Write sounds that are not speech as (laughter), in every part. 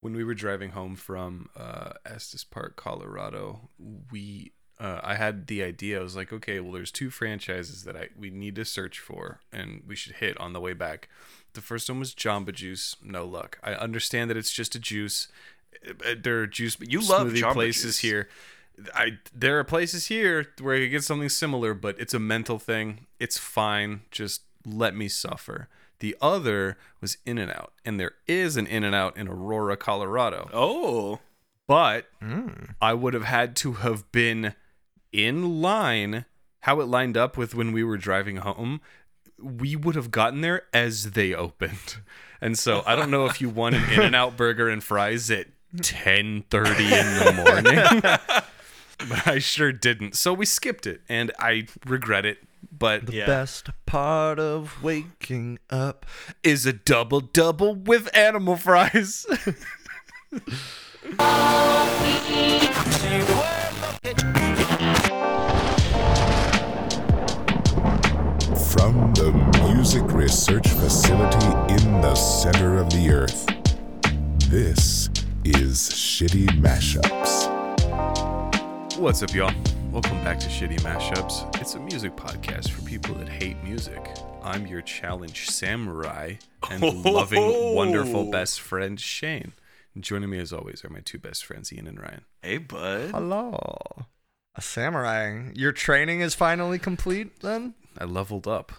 when we were driving home from uh, Estes Park, Colorado, we uh, I had the idea. I was like, okay, well, there's two franchises that I we need to search for, and we should hit on the way back. The first one was Jamba Juice. No luck. I understand that it's just a juice. Uh, There are juice. You love Jamba places Juice. here. I there are places here where you get something similar, but it's a mental thing. It's fine. Just let me suffer. The other was In and Out, and there is an In and Out in Aurora, Colorado. Oh, But hmm. I would have had to have been in line. How it lined up with when we were driving home, we would have gotten there as they opened. And so I don't know if you want an In and Out burger and fries at ten thirty in the morning. (laughs) but I sure didn't. So we skipped it and I regret it. But The Yeah. best part of waking up. is a double double with animal fries. (laughs) From the Music Research Facility in the center of the earth, this is Shitty Mashups. What's up, y'all? Welcome back to Shitty Mashups. It's a music podcast for people that hate music. I'm your challenge samurai and (laughs) loving, wonderful best friend Shane. And joining me as always are my two best friends Ian and Ryan. hey, bud. Hello. A samurai. Your training is finally complete then? I leveled up.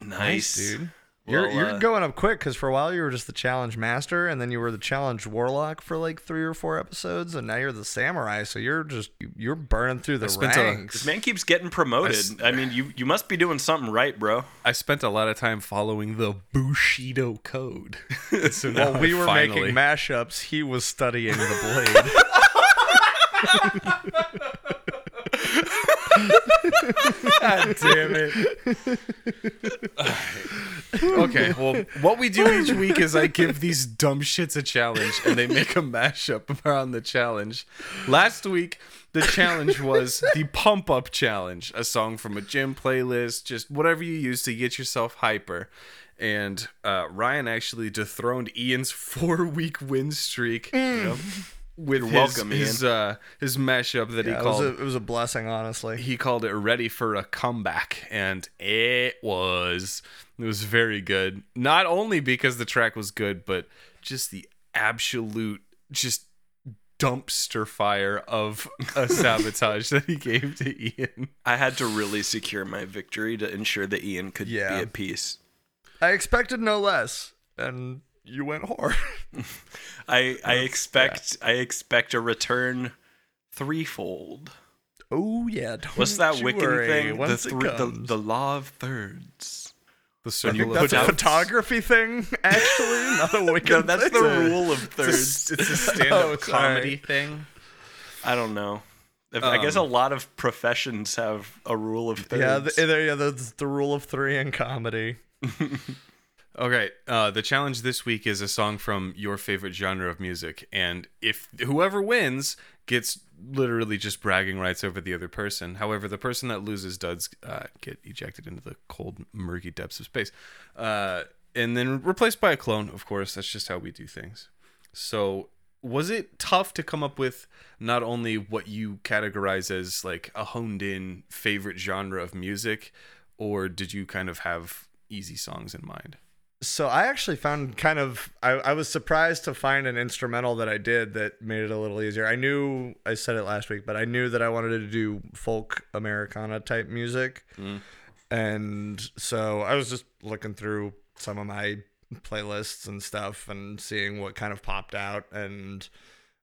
Nice, dude. You're Well, you're uh, going up quick because for a while you were just the challenge master, and then you were the challenge warlock for like three or four episodes, and now you're the samurai. So you're just you're burning through the spent a- ranks. This man keeps getting promoted. I mean, you you must be doing something right, bro. I spent a lot of time following the Bushido code. (laughs) so now While we were finally, making mashups, he was studying the blade. (laughs) (laughs) (laughs) God damn it. (laughs) okay, well, what we do each week is I give these dumb shits a challenge and they make a mashup around the challenge. Last week, the challenge was the Pump Up Challenge, a song from a gym playlist, just whatever you use to get yourself hyper. And uh, Ryan actually dethroned Ian's (laughs) four week win streak. With You're his, welcome, his, uh, his mashup that Yeah, he it, was called a, it was a blessing, honestly. he called it ready for a comeback and it was it was very good not only because the track was good but just the absolute just dumpster fire of a (laughs) sabotage that he gave to Ian I had to really secure my victory to ensure that Ian could Yeah. be at peace. I expected no less, and you went hard. (laughs) (laughs) I I expect I expect a return threefold. oh yeah, What's don't that you Wiccan worry, thing? The, Once it three, the the law of thirds. the circle that's a photography thing, (laughs) actually, not a wicked No, that's thing. the rule of it's a, thirds. it's a (laughs) stand-up Oh, comedy thing I don't know. If- I guess a Um, lot of professions have a rule of thirds. Yeah, the, there- yeah, that's the rule of three in comedy. Okay, uh, the challenge this week is a song from your favorite genre of music, and if whoever wins gets literally just bragging rights over the other person. However, the person that loses does uh, get ejected into the cold, murky depths of space, uh, and then replaced by a clone. Of course, that's just how we do things. So, was it tough to come up with not only what you categorize as like a honed-in favorite genre of music, or did you kind of have easy songs in mind? So I actually found kind of I, I was surprised to find an instrumental that I did that made it a little easier. I knew I said it last week, but I knew that I wanted to do folk Americana type music. And so I was just looking through some of my playlists and stuff and seeing what kind of popped out and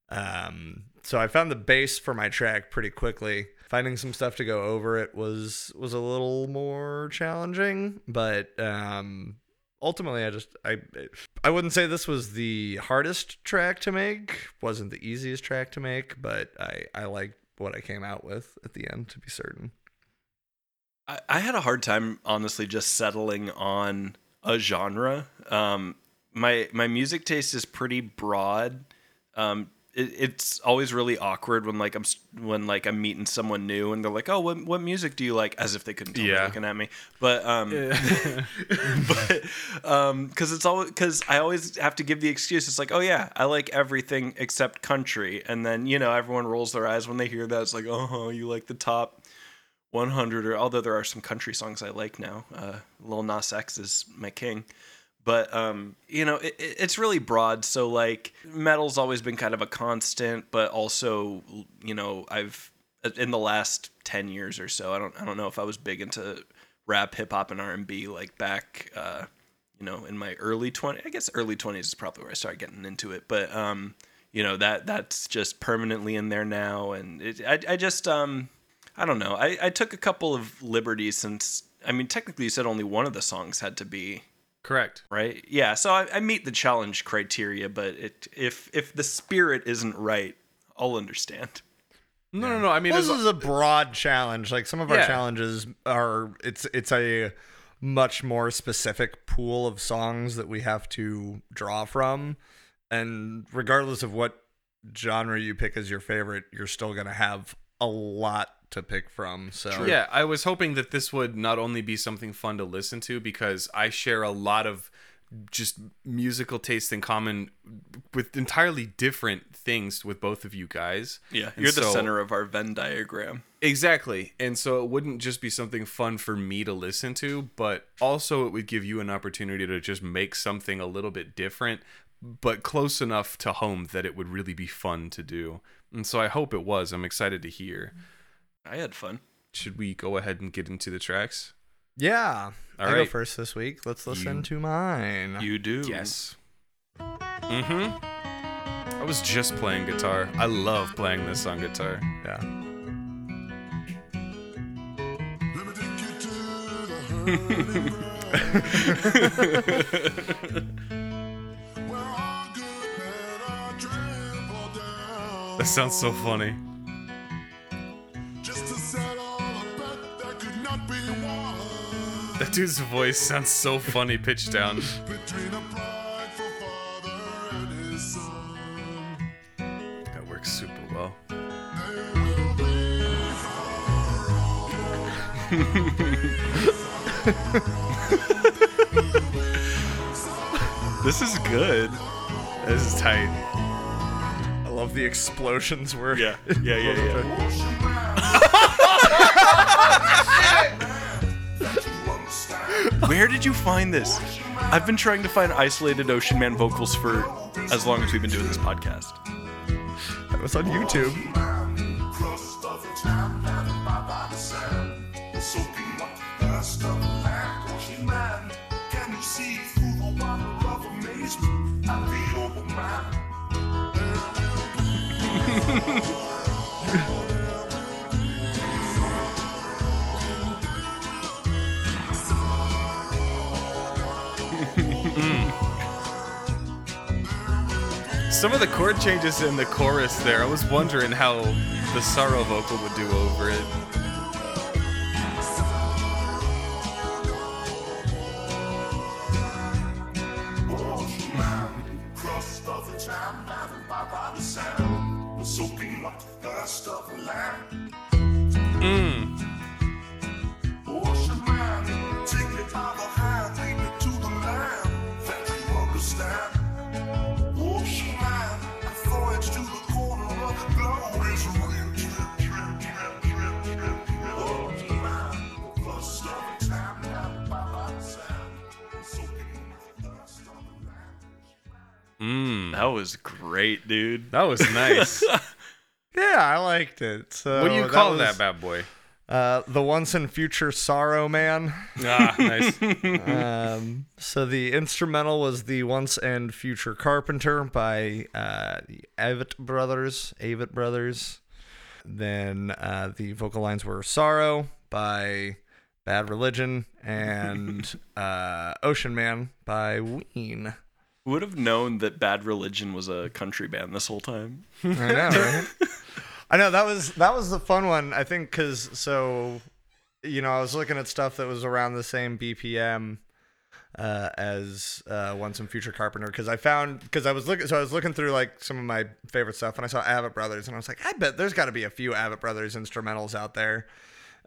um so I found the bass for my track pretty quickly. Finding some stuff to go over it was was a little more challenging, but um ultimately I just I I wouldn't say this was the hardest track to make, wasn't the easiest track to make, but I I like what I came out with at the end to be certain. I, I had a hard time honestly just settling on a genre. Um, my my music taste is pretty broad. Um, it, it's always really awkward when like I'm when like I'm meeting someone new and they're like, "Oh, what what music do you like?" As if they couldn't tell me Yeah. looking at me. But um, (laughs) but um, because it's all because I always have to give the excuse. It's like, "Oh yeah, I like everything except country," and then you know everyone rolls their eyes when they hear that. It's like, "Oh, you like the top." 100 or although there are some country songs I like now. Uh, Lil Nas X is my king but um, you know it, it- it's really broad. So like metal's always been kind of a constant but also you know i've in the last 10 years or so i don't i don't know if i was big into rap hip hop and r&b like back uh, you know in my early 20s i guess early 20s is probably where i started getting into it. But um, you know that that's just permanently in there now. And it, I, I just um, i don't know. I, I took a couple of liberties since i mean technically you said only one of the songs had to be Correct. right? Yeah, so I, I meet the challenge criteria, but it, if if the spirit isn't right, I'll understand. No, no, no. I mean, Well, this is a broad challenge. Like some of our Yeah. challenges are it's it's a much more specific pool of songs that we have to draw from. And regardless of what genre you pick as your favorite, you're still gonna have a lot to pick from. So Yeah, I was hoping that this would not only be something fun to listen to because I share a lot of just musical taste in common with entirely different things with both of you guys. Yeah, And you're the center of our Venn diagram. Exactly. And so it wouldn't just be something fun for me to listen to, but also it would give you an opportunity to just make something a little bit different, but close enough to home that it would really be fun to do. And so I hope it was. I'm excited to hear. I had fun. Should we go ahead and get into the tracks? Yeah. All I go first this week. Let's listen You- to mine. You do. Yes. Mm-hmm. I was just playing guitar. I love playing this on guitar. yeah. Let me take you to the hurting Where all good men are trampled down. That sounds so funny. That could not be won. That dude's voice sounds so funny pitched down. Between a prideful father and his son. That works super well. They will be This is good. This is tight. I love the explosions where Yeah, yeah, yeah, yeah. (laughs) Where did you find this? I've been trying to find isolated Ocean Man vocals for as long as we've been doing this podcast. That was on YouTube. The chord changes in the chorus there, I was wondering how the sorrow vocal would do over it. That was great, dude. That was nice. (laughs) Yeah, I liked it. So what do you that call was, that bad boy? Uh, the once and future sorrow man. Ah, nice. (laughs) um, so the instrumental was the once and future carpenter by uh, the Avett brothers. Avett brothers. Then uh, the vocal lines were sorrow by Bad Religion and (laughs) uh, Ocean Man by Ween. Who would have known that Bad Religion was a country band this whole time? I know, right? (laughs) I know that was that was the fun one. I think because so, you know, I was looking at stuff that was around the same BPM, uh, as uh, Once and Future Carpenter because I found because I was looking so I was looking through like some of my favorite stuff and I saw Avett Brothers and I was like I bet there's got to be a few Avett Brothers instrumentals out there.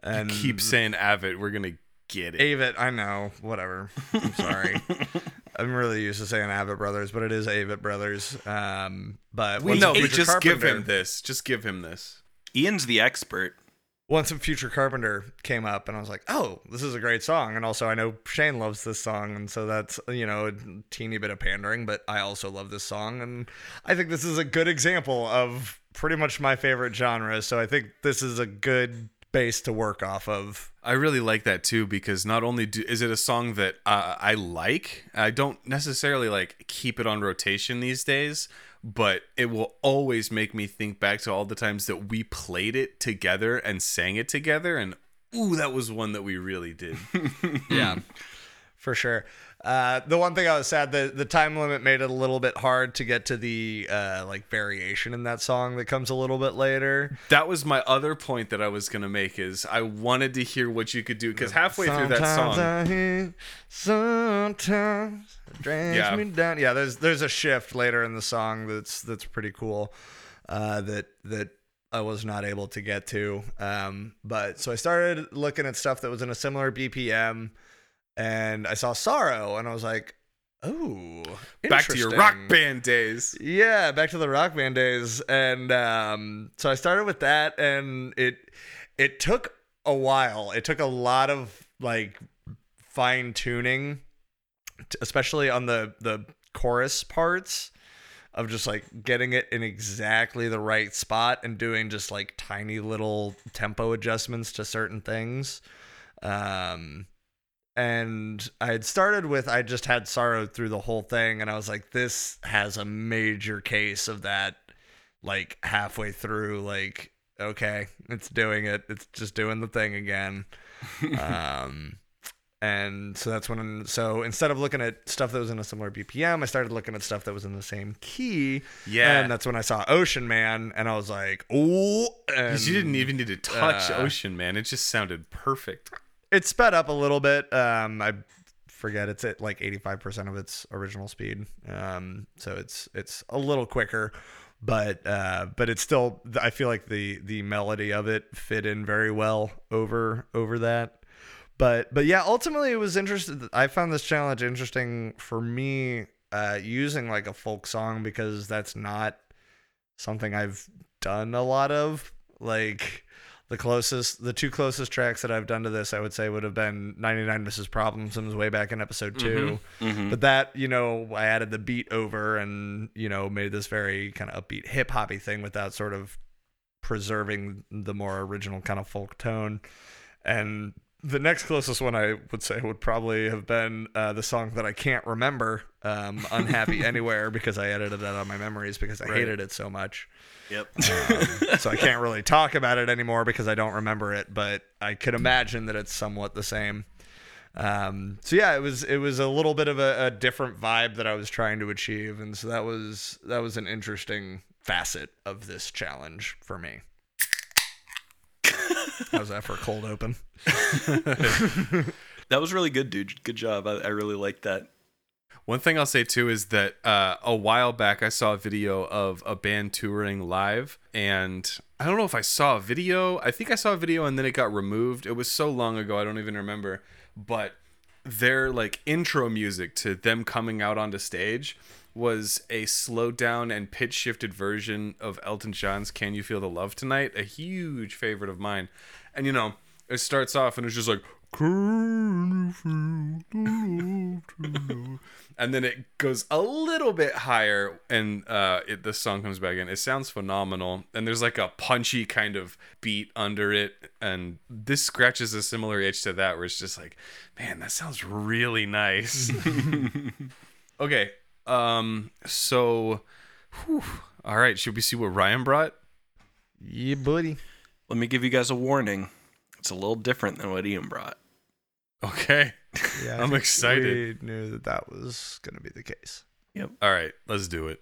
And Keep saying Avid. We're gonna get it. Avett, I know, whatever. I'm sorry. (laughs) I'm really used to saying Avett Brothers, but it is Avett Brothers. Um, but we know, and but Future just give him this. Just give him this. Ian's the expert. Once a Future Carpenter came up, and I was like, "Oh, this is a great song." And also, I know Shane loves this song, and so that's you know a teeny bit of pandering, but I also love this song, and I think this is a good example of pretty much my favorite genre. So I think this is a good base to work off of. I really like that too because not only do, is it a song that uh, I like, I don't necessarily like keep it on rotation these days, but it will always make me think back to all the times that we played it together and sang it together, and ooh, that was one that we really did. (laughs) Yeah, for sure. Uh, the one thing I was sad the the time limit made it a little bit hard to get to the uh, like variation in that song that comes a little bit later. that was my other point that I was gonna make is I wanted to hear what you could do because halfway through that Sometimes song, I hear, sometimes Yeah. me down. Yeah, there's there's a shift later in the song that's that's pretty cool. Uh, that that I was not able to get to. Um, but so I started looking at stuff that was in a similar BPM, and I saw Sorrow, and I was like, oh, back to your rock band days. Yeah, back to the rock band days, and um, so I started with that, and it it took a while. It took a lot of like fine tuning, especially on the the chorus parts of just like getting it in exactly the right spot and doing just like tiny little tempo adjustments to certain things. Um, and I had started with I just had sorrow through the whole thing, and I was like, this has a major case of that. Like halfway through, like okay, it's doing it. It's just doing the thing again. (laughs) um, and so that's when. So instead of looking at stuff that was in a similar BPM, I started looking at stuff that was in the same key. Yeah. and that's when I saw Ocean Man, and I was like, oh. Because you didn't even need to touch uh, Ocean Man. It just sounded perfect. It sped up a little bit. Um, I forget it's at like 85% of its original speed. Um, so it's it's a little quicker, but uh, but it's still I feel like the the melody of it fit in very well over over that. But but yeah, ultimately it was interesting. I found this challenge interesting for me uh, using like a folk song because that's not something I've done a lot of. Like the closest, the two closest tracks that I've done to this, I would say would have been 99 Mrs. Problems way back in episode 2 But that, you know, I added the beat over and, you know, made this very kind of upbeat hip hoppy thing without sort of preserving the more original kind of folk tone. And the next closest one I would say would probably have been uh, the song that I can't remember, um, "Unhappy (laughs) Anywhere," because I edited that on my memories because I hated it so much. Yep. So I can't really talk about it anymore because I don't remember it. But I could imagine that it's somewhat the same. Um, so yeah, it was it was a little bit of a, a different vibe that I was trying to achieve, and so that was that was an interesting facet of this challenge for me. How's that for a cold open? (laughs) That was really good, dude. Good job. I, I really liked that. One thing I'll say too is that uh, a while back I saw a video of a band touring live, and I don't know if I saw a video. I think I saw a video and then it got removed. It was so long ago I don't even remember. But their like intro music to them coming out onto stage was a slowed down and pitch shifted version of Elton John's "Can You Feel the Love Tonight," a huge favorite of mine. And you know, it starts off and it's just like. Can you feel the love tonight?" and then it goes a little bit higher and uh it, the song comes back in it sounds phenomenal and there's like a punchy kind of beat under it and this scratches a similar itch to that where it's just like man that sounds really nice (laughs) okay um so whew. all right should we see what ryan brought Yeah, buddy. Let me give you guys a warning. It's a little different than what Ian brought. okay Yeah, (laughs) I I'm excited. We knew that that was going to be the case. Yep. All right let's do it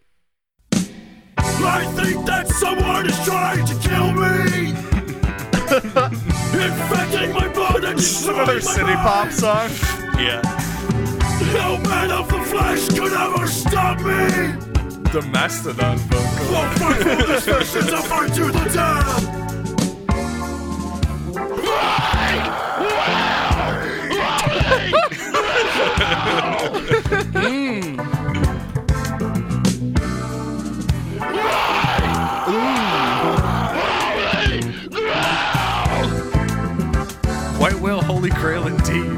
I think that someone is trying to kill me. (laughs) Infecting my blood and Another destroying my city mind. pop song. Yeah. No man of the flesh could ever stop me. The Mastodon vocal. I'll fight for this (laughs) nation to fight to the death. White Whale Holy Grail indeed.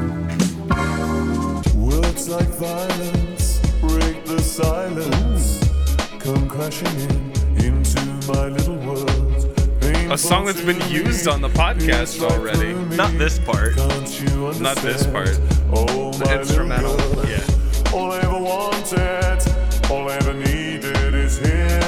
Words like violence break the silence. Come crashing in into my little world. A song that's been used on the podcast already. Not this part. Can't you understand? Not this part. Oh, my little instrumental. girl. Yeah. All I ever wanted, all I ever needed is here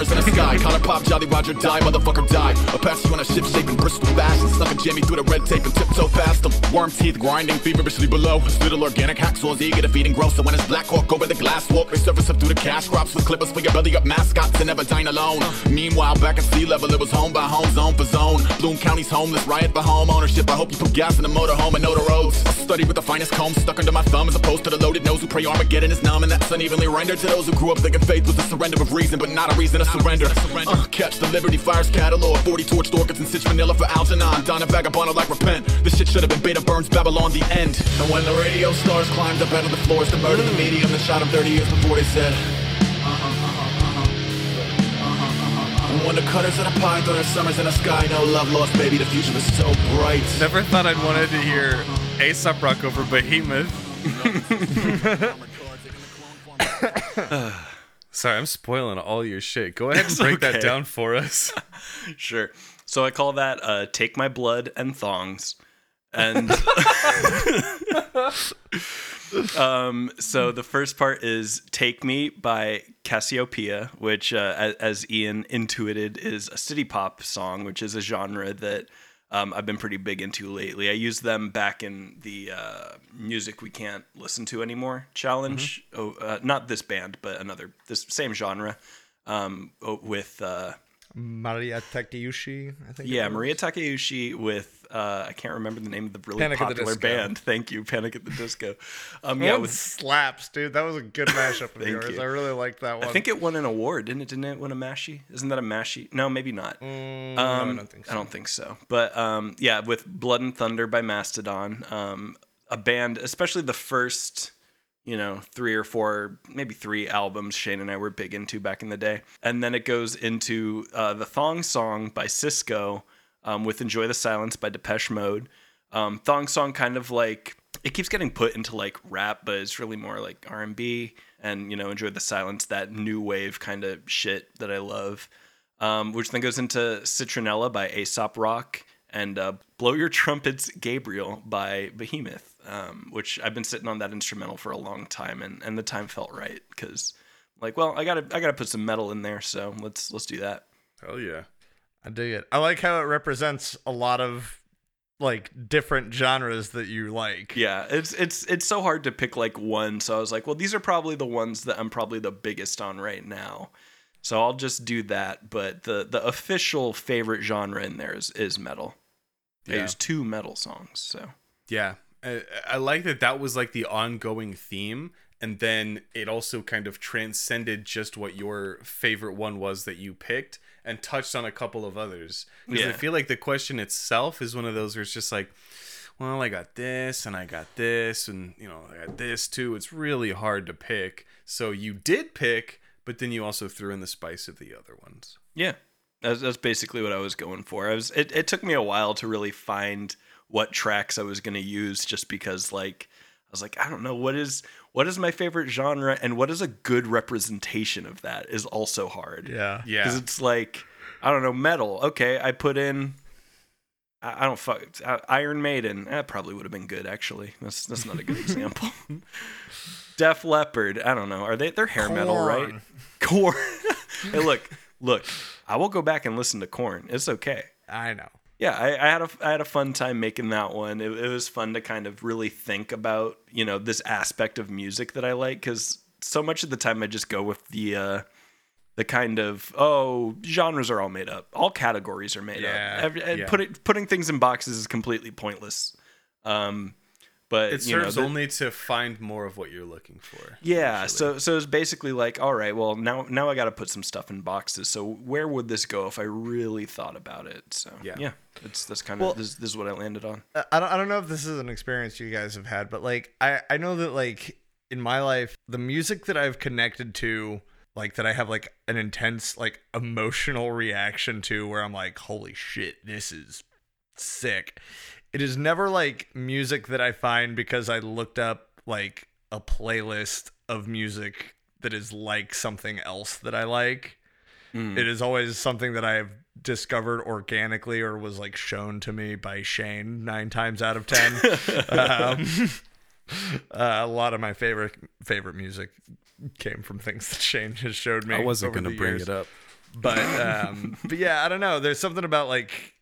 Aesop in the sky, Connor Pop, Jolly Roger, die, motherfucker, die. Apache on a ship shaping Bristol fashion, snuck a jammy through the red tape and tiptoe past them. Worm teeth grinding feverishly below. His little organic hacksaws eager to feed and grow. So when his black hawk over the glass walk, they surface up through the cash crops with clippers for your belly up mascots and never dine alone. Meanwhile, back at sea level, it was home by home, zone for zone. Bloom County's homeless, riot for home ownership. I hope you put gas in the motorhome and know the roads. I study with the finest comb stuck under my thumb as opposed to the loaded nose who pray Armageddon is numb and that's unevenly rendered to those who grew up thinking faith was the surrender of reason, but not a reason to surrender. Uh, catch the Liberty Fires catalog, 40 torch Dorcas and Stitch Vanilla for Algernon. Donna Vagabond like repent. This shit should have been Beta Burns, Babylon, the end. And when the radio stars climbed up out of the floors to murder the medium that shot him 30 years before they said. Uh-huh, uh-huh, uh-huh, and when the cutters of the pine through their summers in the sky, no love lost, baby, the future is so bright. Never thought I'd wanted to hear Aesop rock over Behemoth. (laughs) (laughs) (laughs) Sorry, I'm spoiling all your shit. Go ahead and break that down for us. (laughs) Sure. So I call that uh, "Take My Blood and Thongs," and (laughs) um, so the first part is "Take Me" by Casiopea, which, uh, as Ian intuited, is a city pop song, which is a genre that um, I've been pretty big into lately. I used them back in the uh, music we can't listen to anymore challenge. Oh, uh, not this band, but another this same genre um, with. Uh, Mariya Takeuchi, I think. yeah. Mariya Takeuchi with uh, I can't remember the name of the really Panic at the popular band. (laughs) Thank you, Panic at the Disco. Um, That yeah, one with, slaps, dude. That was a good mashup of yours. you. I really liked that one. I think it won an award, didn't it? Didn't it win a Mashi? Isn't that a Mashi? No, maybe not. Mm, Um, I don't think so. I don't think so. But um, yeah, with Blood and Thunder by Mastodon, um, a band, especially the first, you know, three or four, maybe three albums Shane and I were big into back in the day. And then it goes into uh, the Thong Song by Sisqó um, with Enjoy the Silence by Depeche Mode. Um, Thong Song kind of like, it keeps getting put into like rap, but it's really more like R&B and, you know, Enjoy the Silence, that new wave kind of shit that I love um, which then goes into Citronella by Aesop Rock and uh, Blow Your Trumpets Gabriel by Behemoth, um, which I've been sitting on that instrumental for a long time, and, and the time felt right because, like, well, I gotta I gotta put some metal in there, so let's let's do that. Hell yeah. I dig it. I like how it represents a lot of like different genres that you like. Yeah, it's it's it's so hard to pick like one, so I was like, well, these are probably the ones that I'm probably the biggest on right now. So I'll just do that, but the the official favorite genre in there is, is metal. I Yeah. use two metal songs, so Yeah. I, I like that that was like the ongoing theme. And then it also kind of transcended just what your favorite one was that you picked and touched on a couple of others. Because I feel like the question itself is one of those where it's just like, well, I got this and I got this and, you know, I got this too. It's really hard to pick. So you did pick, but then you also threw in the spice of the other ones. Yeah, that's, that's basically what I was going for. I was. It, it took me a while to really find what tracks I was going to use, just because like I was like, I don't know what is what is my favorite genre and what is a good representation of that is also hard. Yeah. Yeah. because it's like I don't know metal. Okay, I put in. I I don't fuck uh, Iron Maiden. That probably would have been good actually. That's that's not a good (laughs) example. Def Leppard. I don't know. Are they? They're hair metal, right? Korn. Corn. (laughs) hey, look, look. I will go back and listen to Korn. It's okay. I know. Yeah, I, I had a I had a fun time making that one. It, it was fun to kind of really think about you know this aspect of music that I like because so much of the time I just go with the uh, the kind of oh genres are all made up, all categories are made Yeah, up. Every, and yeah. putting putting things in boxes is completely pointless. Um, but It you know, the- only to find more of what you're looking for. yeah, usually. so so it's basically like, all right, well now now I got to put some stuff in boxes. So where would this go if I really thought about it? So Yeah. yeah, it's that's kind of Well- this, this is what I landed on. I I don't, I don't know if this is an experience you guys have had, but like I, I know that like in my life, the music that I've connected to, like that I have like an intense like emotional reaction to where I'm like, holy shit, this is sick. It is never like music that I find because I looked up like a playlist of music that is like something else that I like. It is always something that I've discovered organically or was like shown to me by Shane nine times out of ten. (laughs) um, (laughs) uh, a lot of my favorite favorite music came from things that Shane has showed me. I wasn't gonna bring years. it up. but um, but yeah, I don't know. There's something about like,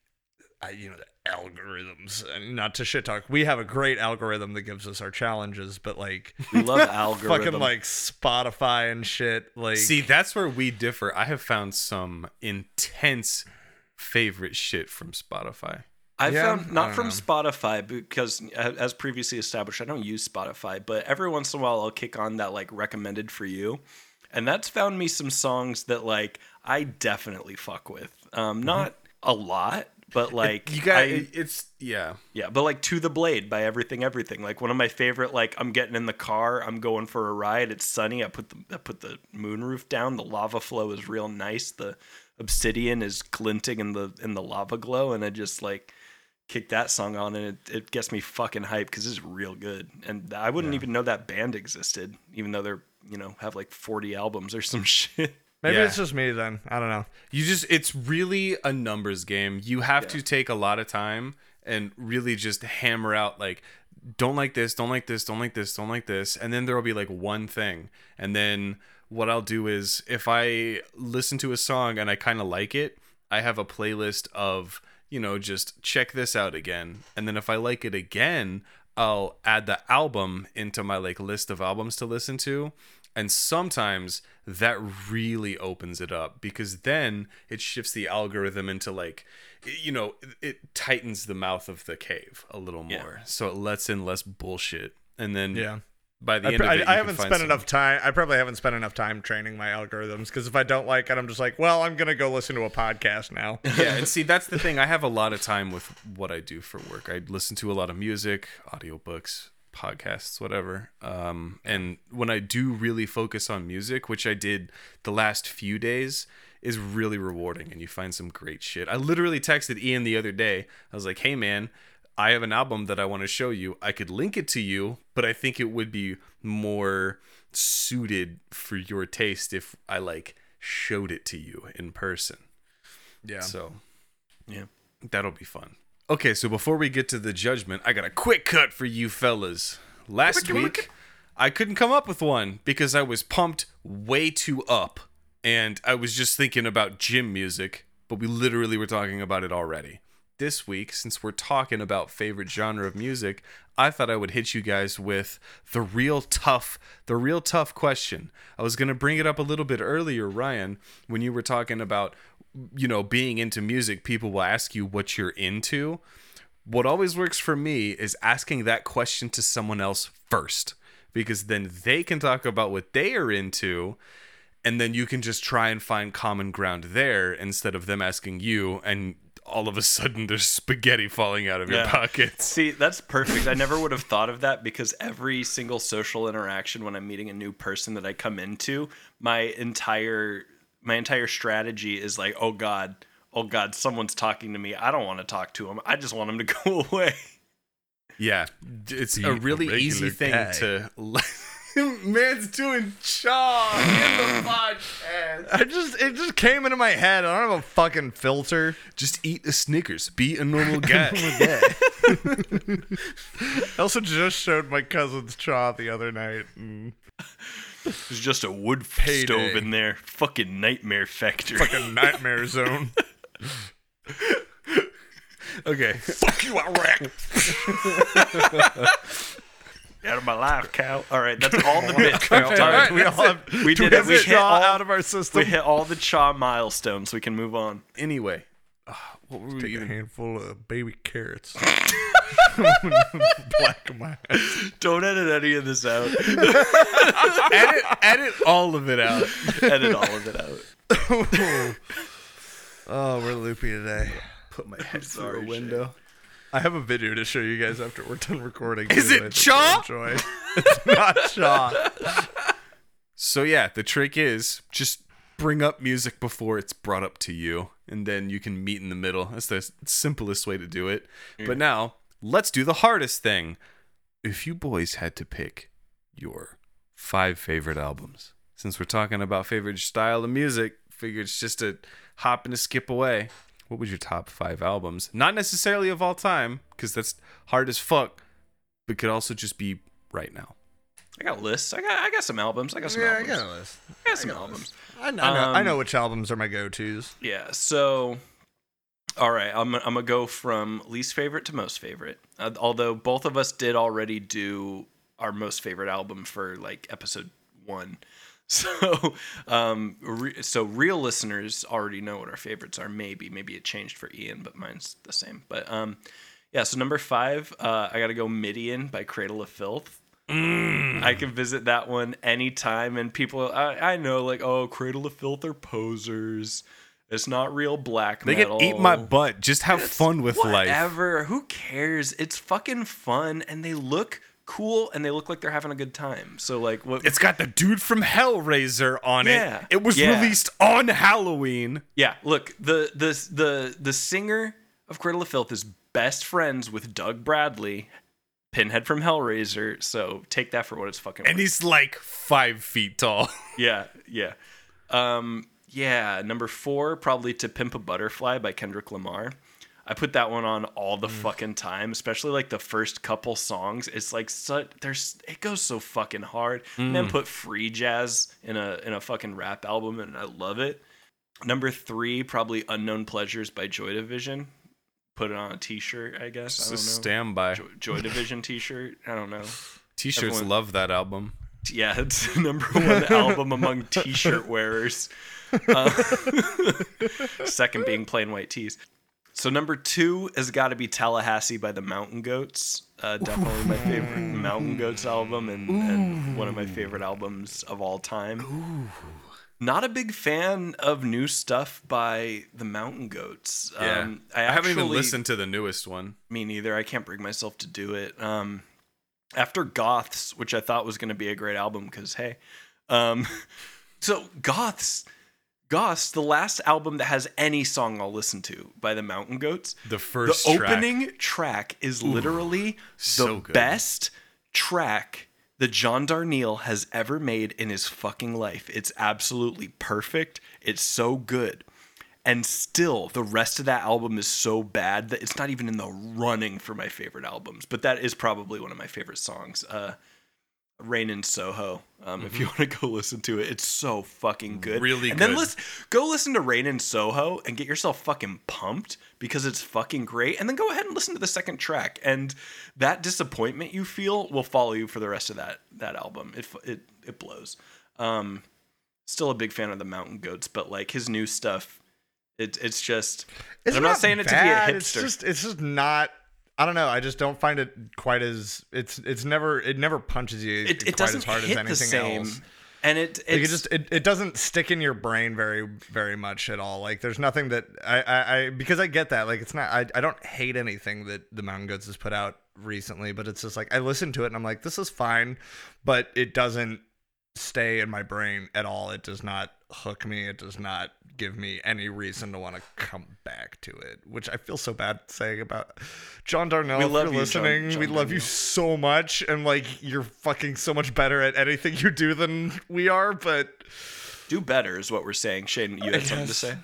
I, you know, algorithms. And not to shit talk, we have a great algorithm that gives us our challenges, but like We love algorithm. (laughs) fucking like Spotify and shit. Like, See, that's where we differ. I have found some intense favorite shit from Spotify. I Yeah, found not don't from know. Spotify because as previously established, I don't use Spotify, but every once in a while I'll kick on that like recommended for you. And that's found me some songs that like I definitely fuck with. Um not a lot, but like. You got I- it's yeah. Yeah, but like To the Blade by Everything Everything. Like one of my favorite like I'm getting in the car, I'm going for a ride, it's sunny, I put the I put the moonroof down, the lava flow is real nice, the obsidian is glinting in the in the lava glow and I just like kick that song on and it, it gets me fucking hyped cuz it's real good. And I wouldn't even know that band existed even though they're, you know, have like 40 albums or some (laughs) shit. Maybe Yeah. it's just me then. I don't know. You just it's really a numbers game. You have to take a lot of time and really just hammer out like don't like this, don't like this, don't like this, don't like this, and then there'll be like one thing. And then what I'll do is if I listen to a song and I kind of like it, I have a playlist of, you know, just check this out again. And then if I like it again, I'll add the album into my like list of albums to listen to. And sometimes that really opens it up because then it shifts the algorithm into like, you know, it, tightens the mouth of the cave a little Yeah. more. So it lets in less bullshit. And then Yeah. by the I, end I, it, I haven't spent some- enough time. I probably haven't spent enough time training my algorithms because if I don't like it, I'm just like, well, I'm gonna go listen to a podcast now. (laughs) yeah, and see that's the thing. I have a lot of time with what I do for work. I listen to a lot of music, audiobooks, podcasts, whatever. Um, and when I do really focus on music, which I did the last few days, is really rewarding and you find some great shit. I literally texted Ian the other day. I was like, "Hey man, I have an album that I want to show you. I could link it to you, but I think it would be more suited for your taste if I like showed it to you in person." Yeah. So, Yeah. That'll be fun. Okay, so before we get to the judgment, I got a quick cut for you fellas. Last week, I couldn't come up with one because I was pumped way too up. And I was just thinking about gym music, but we literally were talking about it already. This week, since we're talking about favorite genre of music, I thought I would hit you guys with the real tough, the real tough question. I was going to bring it up a little bit earlier, Ryan, when you were talking about you know, being into music, people will ask you what you're into. What always works for me is asking that question to someone else first, because then they can talk about what they are into, and then you can just try and find common ground there instead of them asking you, and all of a sudden there's spaghetti falling out of your Yeah. pockets. See, that's perfect. I never would have thought of that because every single social interaction when I'm meeting a new person that I come into, my entire my entire strategy is like, "Oh god, oh god, someone's talking to me. I don't want to talk to him. I just want him to (laughs) go away." Yeah, it's Be a a really easy thing guy. to. (laughs) Man's doing chaw in the (laughs) podcast. (laughs) I just it just came into my head. I don't have a fucking filter. Just eat the Snickers. Be a normal (laughs) guy. (laughs) I also just showed my cousin's chaw the other night. And There's just a wood Payday. stove in there. Fucking nightmare factory. fucking nightmare zone. Okay. Fuck you, Iraq. Out of my life, cow. All right, that's all the (laughs) bits. All right, we all have, We did it. We hit all all- out of our system. We hit all the Chaw milestones. We can move on. Anyway, uh, what were we Take a handful of baby carrots. (laughs) Black my eyes. Don't edit any of this out. (laughs) edit, edit all of it out. edit all of it out. Oh, we're loopy today. Put my head through sorry, a window. I have a video to show you guys after we're done recording. Is it that I think Chaw? you'll Enjoy. It's not (laughs) Shaw. So yeah, the trick is just bring up music before it's brought up to you, and then you can meet in the middle. That's the simplest way to do it. But now let's do the hardest thing. If you boys had to pick your five favorite albums, since we're talking about favorite style of music, figure it's just a hop and a skip away. What was your top five albums? Not necessarily of all time, because that's hard as fuck, but could also just be right now. I got lists. I got I got some albums. I got some Yeah, I albums. got a list. I got some albums. I know, I know, I Um, know which albums are my go-tos. Yeah. So, all right, I'm I'm gonna go from least favorite to most favorite. Uh, although both of us did already do our most favorite album for like episode one. So, (laughs) um, re- so real listeners already know what our favorites are. Maybe, maybe it changed for Ian, but mine's the same. But um, yeah. So number five, uh, I gotta go Midian by Cradle of Filth. I can visit that one anytime, and people I, I know like, oh, Cradle of Filth are posers. It's not real black They metal. can eat my butt. Just have fun with life. Whatever. Who cares? It's fucking fun, and they look cool, and they look like they're having a good time. So like, what? It's got the dude from Hellraiser on it. Yeah. it. It was Yeah. released on Halloween. yeah. Look, the the the the singer of Cradle of Filth is best friends with Doug Bradley, Pinhead from Hellraiser. So take that for what it's fucking. And worth. he's like five feet tall. (laughs) Yeah, yeah. Um, yeah, number four, probably To Pimp a Butterfly by Kendrick Lamar. I put that one on all the fucking time, especially like the first couple songs. It's like such there's it goes so fucking hard. And then put free jazz in a in a fucking rap album and I love it. Number three, probably Unknown Pleasures by Joy Division. Put it on a t-shirt, I guess. I Just a standby. Joy, Joy Division t-shirt. I don't know. (laughs) T-shirts Everyone- love that album. Yeah, it's (laughs) number one album among t-shirt wearers. (laughs) Uh, second being plain white tees. So number two has got to be Tallahassee by the Mountain Goats. Uh, definitely my favorite Mountain Goats album and, and one of my favorite albums of all time. Not a big fan of new stuff by the Mountain Goats. Yeah. Um, I, I, haven't even listened to the newest one. me neither. I can't bring myself to do it. Um, after Goths, which I thought was going to be a great album, because hey, um, (laughs) so Goths, Goths, the last album that has any song I'll listen to by the Mountain Goats. The The first track. opening track is literally the good. best track that John Darnielle has ever made in his fucking life. It's absolutely perfect. It's so good. And still, the rest of that album is so bad that it's not even in the running for my favorite albums. But that is probably one of my favorite songs. Uh, Rain in Soho. Um, If you want to go listen to it, it's so fucking good. Mm-hmm. Really and good. then listen, go listen to Rain in Soho and get yourself fucking pumped because it's fucking great. And then go ahead and listen to the second track, and that disappointment you feel will follow you for the rest of that that album. It it it blows. Um, still a big fan of the Mountain Goats, but like his new stuff, it, it's just. It's I'm not, saying it to be a It's hipster. just it's just not. I don't know. I just don't find it quite as it's it's never it never punches you it, it quite as hard as anything same, else. and it Like it just it, it doesn't stick in your brain very very much at all. Like there's nothing that I, I, I because I get that. Like it's not I, I don't hate anything that the Mountain Goats has put out recently, but it's just like I listen to it and I'm like, this is fine, but it doesn't stay in my brain at all. It does not hook me. It does not give me any reason to want to come back to it, which I feel so bad saying about John Darnielle. We if love you're you, John- listening, John we love you so much, and like you're fucking so much better at anything you do than we are. But do better, is what we're saying. Shane, you had something to say?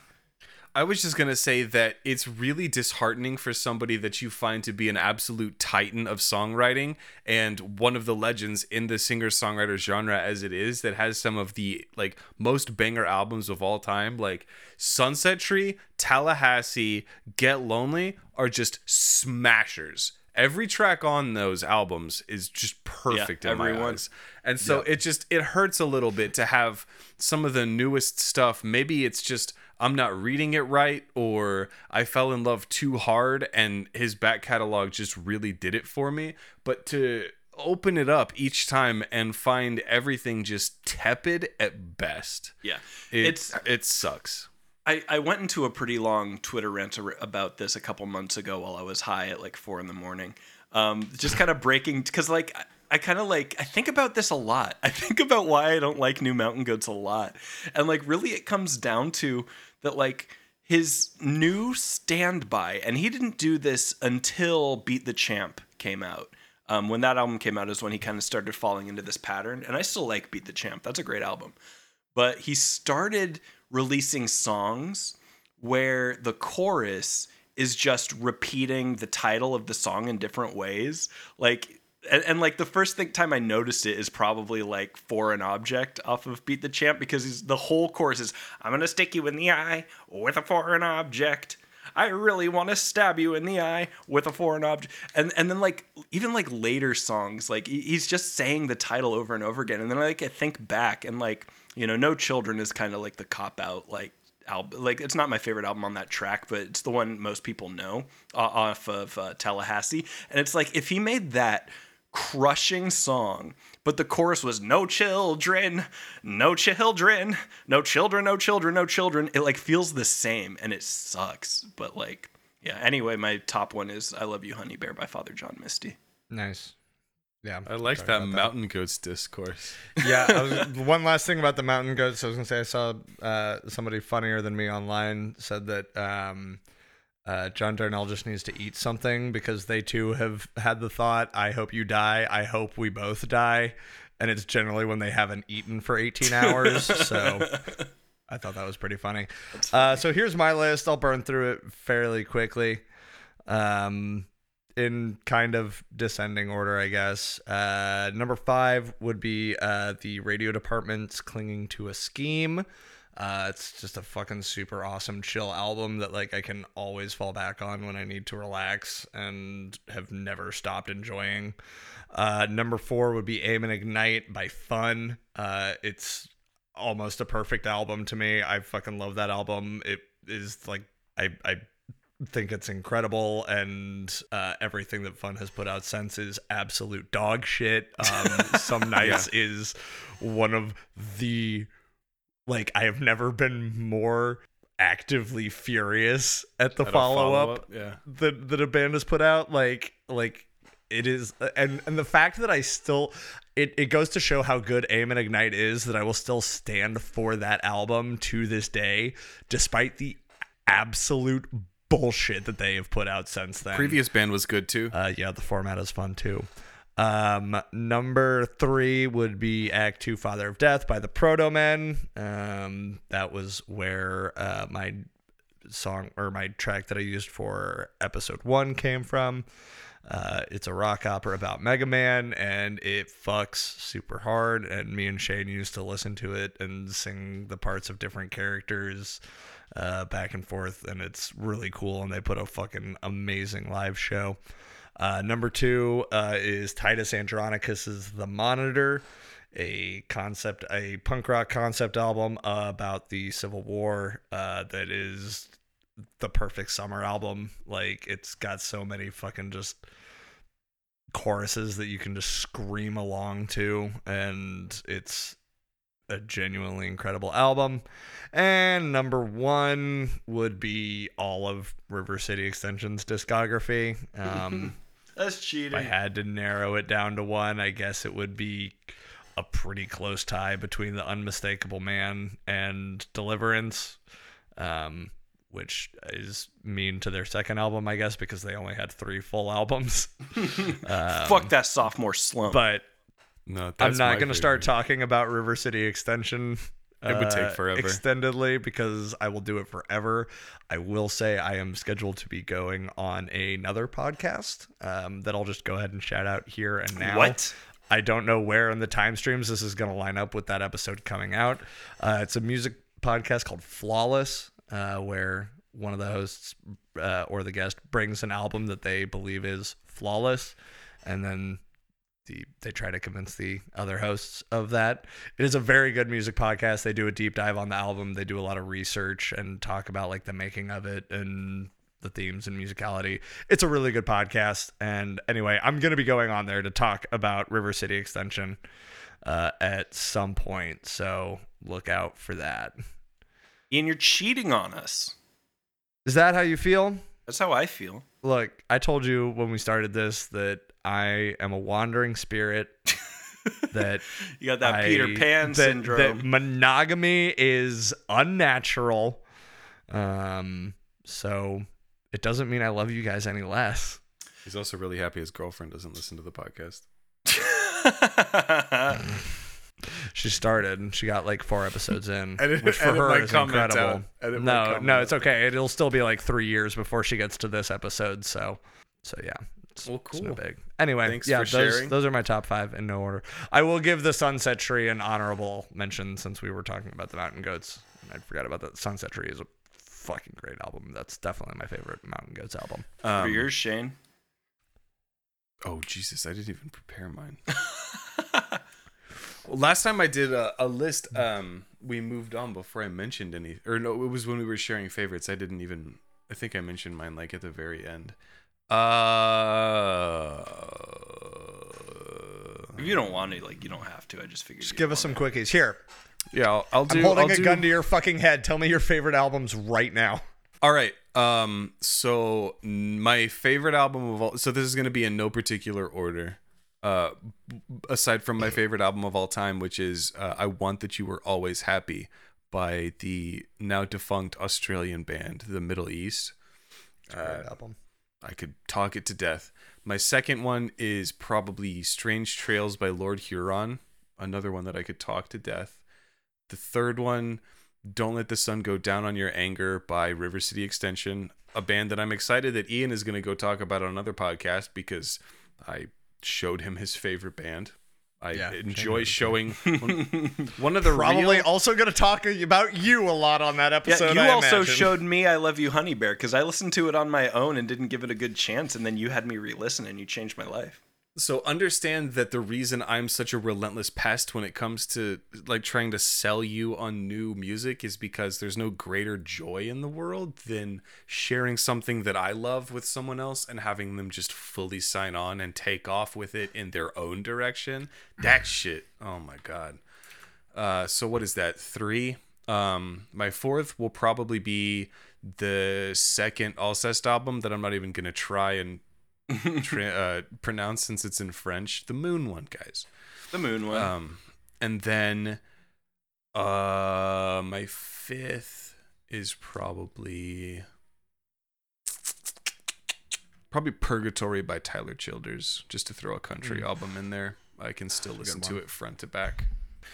I was just gonna say that it's really disheartening for somebody that you find to be an absolute titan of songwriting and one of the legends in the singer-songwriter genre as it is that has some of the like most banger albums of all time. Like Sunset Tree, Tallahassee, Get Lonely are just smashers. Every track on those albums is just perfect in my eyes. And so it just it hurts a little bit to have some of the newest stuff. Maybe it's just I'm not reading it right or I fell in love too hard and his back catalog just really did it for me. But to open it up each time and find everything just tepid at best. Yeah. It, It's it sucks. I, I went into a pretty long Twitter rant about this a couple months ago while I was high at like four in the morning. Um, just kind of breaking because like I, I kind of like I think about this a lot. I think about why I don't like New Mountain Goats a lot, and like really it comes down to that like his new standby, and he didn't do this until Beat the Champ came out. Um, when that album came out is when he kind of started falling into this pattern, and I still like Beat the Champ. That's a great album but he started releasing songs where the chorus is just repeating the title of the song in different ways like and, and like the first thing time I noticed it is probably like Foreign Object off of Beat the Champ because he's, the whole chorus is I'm gonna stick you in the eye with a foreign object. I really want to stab you in the eye with a foreign object. And and then like even like later songs, like he's just saying the title over and over again. And then like I think back and like, you know, No Children is kind of like the cop out like album. Like it's not my favorite album on that track, but it's the one most people know uh, off of uh, Tallahassee. And it's like if he made that crushing song, but the chorus was no children, no children, no children, no children, no children. It like feels the same and it sucks. But like, yeah. Anyway, my top one is "I Love You, Honey Bear" by Father John Misty. Nice. Yeah. I like that about Mountain Goats discourse. (laughs) yeah. I was, (laughs) one last thing about the mountain goats. I was gonna say I saw uh, somebody funnier than me online said that um, uh, John Darnielle just needs to eat something because they too have had the thought. I hope you die. I hope we both die. And it's generally when they haven't eaten for 18 (laughs) hours. so I thought that was pretty funny. Uh, so here's my list. I'll burn through it fairly quickly. Um, in kind of descending order, I guess. Uh, number five would be uh, the radio department's "Clinging to a Scheme." Uh, it's just a fucking super awesome chill album that like I can always fall back on when I need to relax and have never stopped enjoying. Uh, number four would be "Aim and Ignite" by Fun. Uh, it's almost a perfect album to me. I fucking love that album. It is like I I think it's incredible and uh, everything that fun has put out since is absolute dog shit um, (laughs) some nights is one of the like i have never been more actively furious at the At a follow-up yeah. that that a band has put out like like it is and and the fact that i still it, it goes to show how good aim and ignite is that i will still stand for that album to this day despite the absolute bullshit that they have put out since then Previous band was good too. uh, yeah, the format is fun too. Um, number three would be Act Two, Father of Death by the Protomen. Um, that was where uh, my song or my track that I used for episode one came from. Uh, it's a rock opera about Mega Man, and it fucks super hard. And me and Shane used to listen to it and sing the parts of different characters uh, back and forth, and it's really cool. And they put a fucking amazing live show. Uh, number two uh, is Titus Andronicus's The Monitor, a concept, a punk rock concept album uh, about the Civil War uh, that is the perfect summer album. Like it's got so many fucking just choruses that you can just scream along to, and it's a genuinely incredible album. And number one would be all of River City Extension's discography. Um, (laughs) That's cheating. if. I had to narrow it down to one, I guess it would be a pretty close tie between the Unmistakable Man and Deliverance, um, which is mean to their second album, I guess, because they only had three full albums. (laughs) Fuck that sophomore slump. But No, I'm not going to start talking about River City Extension It would take uh, forever. extendedly because I will do it forever. I will say I am scheduled to be going on another podcast um, that I'll just go ahead and shout out here and now. What? I don't know where in the time streams this is going to line up with that episode coming out. Uh, it's a music podcast called Flawless, uh, where one of the hosts uh, or the guest brings an album that they believe is flawless, and then the, they try to convince the other hosts of that. It is a very good music podcast. They do a deep dive on the album. They do a lot of research and talk about like the making of it and the themes and musicality. It's a really good podcast. And anyway, I'm going to be going on there to talk about River City Extension uh, at some point. So look out for that. Ian, you're cheating on us. Is that how you feel? That's how I feel. Look, I told you when we started this that I am a wandering spirit. (laughs) that You got that I- Peter Pan that- syndrome. That monogamy is unnatural. Um, so it doesn't mean I love you guys any less. He's also really happy his girlfriend doesn't listen to the podcast. (laughs) She started and she got like four episodes in, Edit- which for edit her my is incredible. out. Edit my No, no, out. it's okay. It'll still be like three years before she gets to this episode. So, so yeah. It's, Well, it's no big. Anyway, Thanks yeah, for those sharing. those are my top five in no order. I will give the Sunset Tree an honorable mention since we were talking about the Mountain Goats. And I forgot about that. Sunset Tree is a fucking great album. That's definitely my favorite Mountain Goats album. For Um, yours, Shane. Oh Jesus, I didn't even prepare mine. (laughs) well, last time I did a, a list, um, we moved on before I mentioned any, or no, it was when we were sharing favorites. I didn't even. I think I mentioned mine like at the very end. Uh, If you don't want to, like, you don't have to. I just figured. Just you'd give us want some quickies here. yeah, I'll, I'll do. I'm holding I'll a do- gun to your fucking head. Tell me your favorite albums right now. All right. Um. So my favorite album of all. So this is gonna be in no particular order. Uh, aside from my favorite album of all time, which is uh, "I Want That You Were Always Happy" by the now defunct Australian band The Middle East. Great album. I could talk it to death. My second one is probably Strange Trails by Lord Huron, another one that I could talk to death. The third one, Don't Let the Sun Go Down on Your Anger by River City Extension, a band that I'm excited that Ian is going to go talk about on another podcast because I showed him his favorite band. I Yeah, enjoy showing (laughs) one, one of the Probably real, also going to talk about you a lot on that Yeah, episode. you I also imagine. showed me "I Love You, Honey Bear" because I listened to it on my own and didn't give it a good chance, and then you had me re-listen and you changed my life. So understand that the reason I'm such a relentless pest when it comes to like trying to sell you on new music is because there's no greater joy in the world than sharing something that I love with someone else and having them just fully sign on and take off with it in their own direction. That (sighs) shit. Oh my god. Uh, so what is that? Three. Um, my fourth will probably be the second Alcest album that I'm not even gonna try and tra- uh, pronounce since it's in French. The Moon one, guys. The Moon one. Um, and then, uh, my fifth is probably probably Purgatory by Tyler Childers. Just to throw a country album in there, I can still listen to it front to back.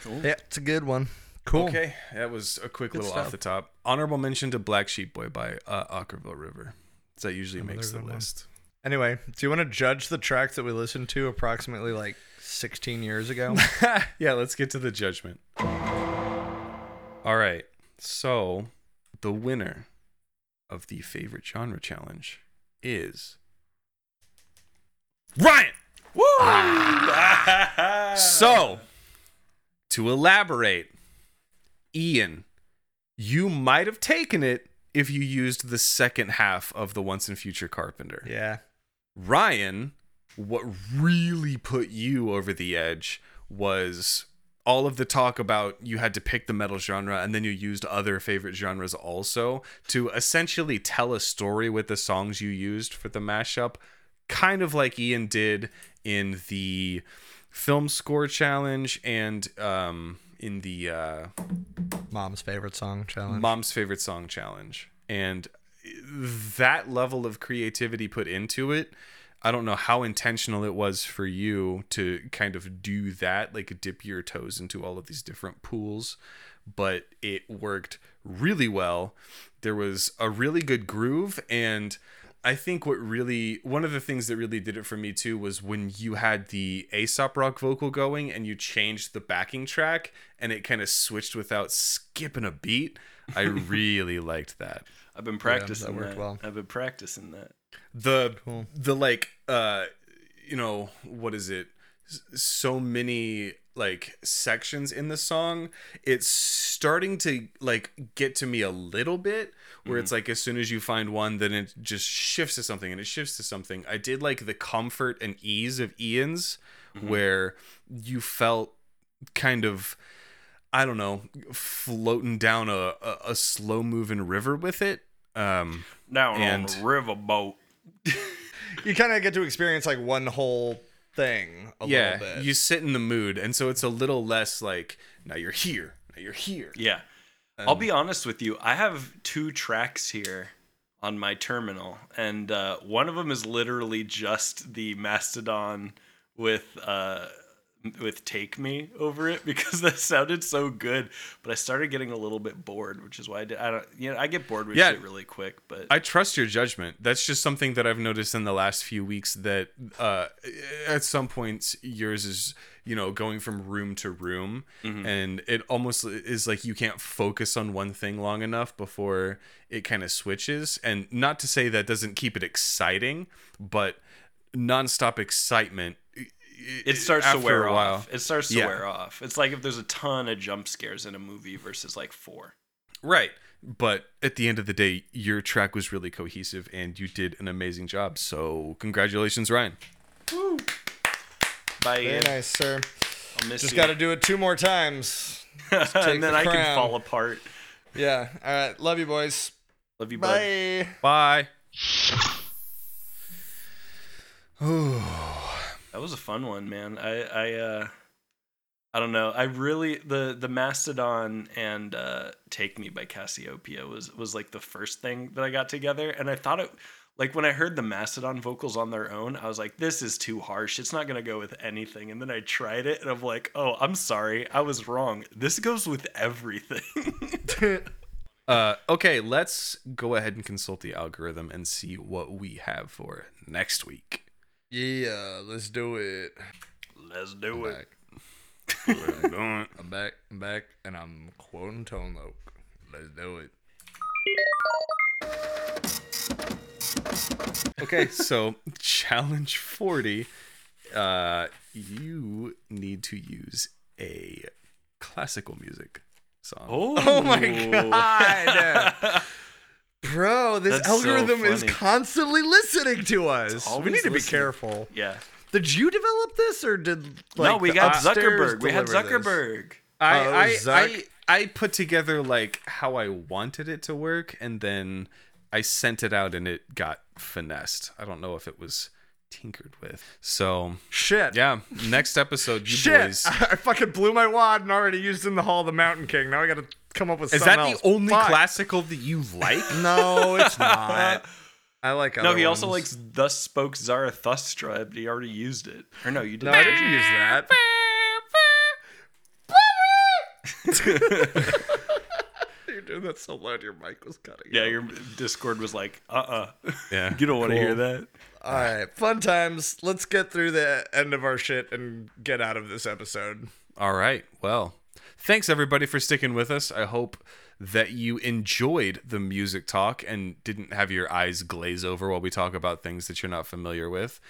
Yeah, it's a good one. Cool. Okay, that was a quick little stuff. off the top. Honorable mention to Black Sheep Boy by uh, Okkervil River. So That usually makes the list. one. Anyway, do you want to judge the tracks that we listened to approximately like 16 years ago? (laughs) yeah, let's get to the judgment. All right. So, the winner of the favorite genre challenge is Ryan. Woo! (laughs) so, to elaborate, Ian, you might have taken it if you used the second half of the Once and Future Carpenter. yeah. Ryan, what really put you over the edge was all of the talk about you had to pick the metal genre and then you used other favorite genres also to essentially tell a story with the songs you used for the mashup, kind of like Ian did in the film score challenge and um, in the uh, Mom's favorite song challenge. mom's favorite song challenge and that level of creativity put into it I don't know how intentional it was for you to kind of do that, like dip your toes into all of these different pools, but it worked really well. There was a really good groove and I think what really one of the things that really did it for me too was when you had the Aesop rock vocal going and you changed the backing track and it kind of switched without skipping a beat. I (laughs) really liked that. I've been practicing that worked that. well. I've been practicing that. the the like uh you know what is it so many like sections in the song it's starting to like get to me a little bit where it's like as soon as you find one then it just shifts to something and it shifts to something. I did like the comfort and ease of ian's where you felt kind of i don't know floating down a, a, a slow moving river with it um Down And- on the riverboat. (laughs) You kind of get to experience like one whole thing a yeah, little bit. you sit in the mood, and so it's a little less like now you're here, now you're here. Yeah. I'll be honest with you. I have two tracks here on my terminal, and uh, one of them is literally just the Mastodon with uh, with "Take Me" over it (laughs) because that sounded so good. But I started getting a little bit bored, which is why I did. I don't. You know, I get bored with Yeah. shit really quick. But I trust your judgment. That's just something that I've noticed in the last few weeks. That uh, at some points yours is you know going from room to room, and it almost is like you can't focus on one thing long enough before it kind of switches. And not to say that doesn't keep it exciting, but nonstop excitement. It starts to wear a while. off. It starts to Yeah. wear off. It's like if there's a ton of jump scares in a movie versus like four. Right. But at the end of the day, your track was really cohesive and you did an amazing job. So, congratulations, Ryan. Bye. Very Ian. nice, sir. I'll miss Just you. got to do it two more times. and then the I can fall apart. Yeah. All right. Love you, boys. Love you, bud. Bye. Bye. That was a fun one, man. I I uh I don't know. I really the the Mastodon and uh Take Me by Casiopea was was like the first thing that I got together and I thought it like when I heard the Mastodon vocals on their own, I was like this is too harsh. It's not to go with anything. And then I tried it and I'm like, "Oh, I'm sorry. I was wrong. This goes with everything." (laughs) Uh, okay, let's go ahead and consult the algorithm and see what we have for next week. Yeah. Let's do it. Let's do it. I'm back. I'm back, and I'm quoting Tone Loc. Let's do it. Okay, (laughs) so challenge 40. Uh, you need to use a classical music song. Oh, (laughs) Oh my god. (laughs) Bro, this That's so algorithm is constantly listening to us. We need to be listening. careful. Yeah. Did you develop this or did no, we got Zuckerberg. We had deliver this? Zuckerberg. I, Oh, I, Zuck. I I put together like how I wanted it to work, and then I sent it out, and it got finessed. I don't know if it was tinkered with. So Shit. yeah, next episode, you Shit. boys. (laughs) I fucking blew my wad and already used in the Hall of the Mountain King. Now I gotta come up with something. Is something that else. the only Fuck. classical that you (laughs) like? No, it's not. (laughs) I like other No, he also ones. likes "Thus Spoke Zarathustra," but he already used it. Or no, you didn't. No, I didn't use that. You're doing that so loud your mic was cutting. Yeah, out. your Discord was like, "Uh, uh Yeah, (laughs) you don't want to cool. hear that." All right, fun times. Let's get through the end of our shit and get out of this episode. All right. Well, thanks everybody for sticking with us. I hope that you enjoyed the music talk and didn't have your eyes glaze over while we talk about things that you're not familiar with.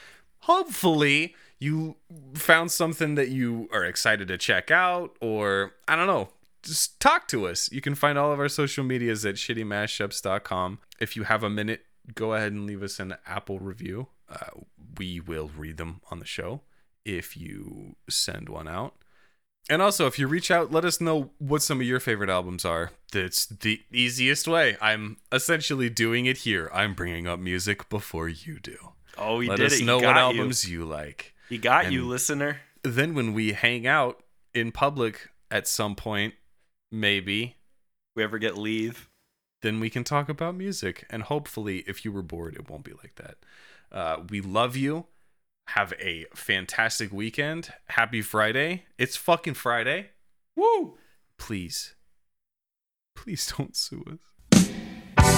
Hopefully, you found something that you are excited to check out, or I don't know, just talk to us. You can find all of our social medias at shittymashups.com. If you have a minute, go ahead and leave us an Apple review. Uh, we will read them on the show if you send one out. And also, if you reach out, let us know what some of your favorite albums are. That's the easiest way. I'm essentially doing it here. I'm bringing up music before you do. Oh, he let did us it. He know what albums you like. He got you, listener. Then, when we hang out in public at some point, maybe, We ever get leave? then we can talk about music. And hopefully, if you were bored, it won't be like that. Uh, we love you. Have a fantastic weekend. Happy Friday. It's fucking Friday. Woo! Please, please don't sue us.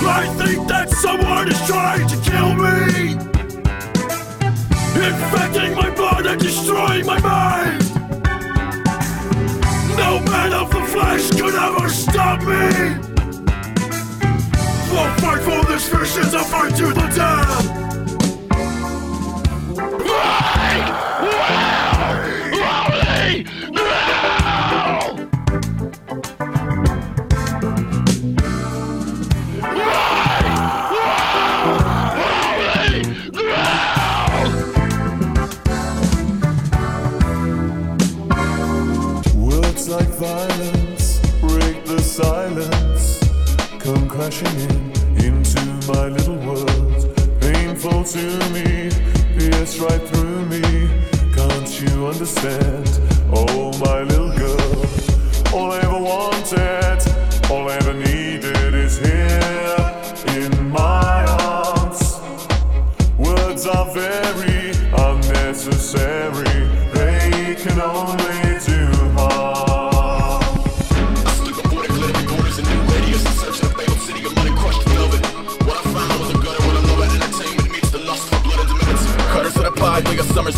I think that someone is trying to kill me Infecting my blood and destroying my mind No the flesh could ever stop me. I'll fight for this vision, fight to the death crashing in into my little world. Painful to me, pierce right through me. Can't you understand? Oh, my little girl. All I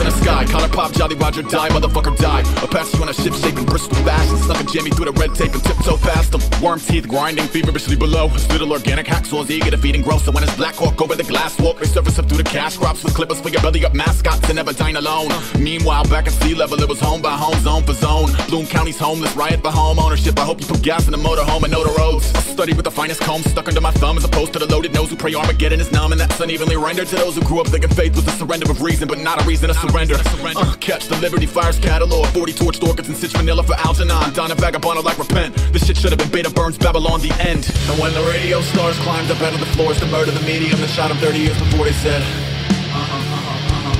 in the sky. Pop, Jolly Roger, die, motherfucker, die. You on a ship shaping Bristol fashion. Snuck a jammy through the red tape and tiptoe past them. Worm teeth grinding feverishly below. Little organic hacksaws eager to feed and grow. So when it's Black Hawk over the glass walk, they surface up through the cash crops with clippers for your belly up mascots and never dine alone. Meanwhile, back at sea level, it was home by home, zone for zone. Bloom County's homeless, riot for home ownership. I hope you put gas in the motorhome and know the roads. I study with the finest comb stuck under my thumb as opposed to the loaded nose who pray Armageddon is numb. And that's unevenly rendered to those who grew up thinking faith was the surrender of reason, but not a reason to surrender. Uh, catch the Liberty Fires catalog, 40 torch orchids and Stitch Vanilla for Algernon. Donna Vagabond like repent. This shit should have been Beta Burns Babylon the end. And when the radio stars climbed up out of the floors to murder the medium that shot him 30 years before they said. Uh-huh, uh-huh,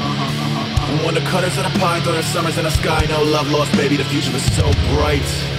uh-huh, and when the cutters of the pine throw their summers in the sky, no love lost, baby, the future was so bright.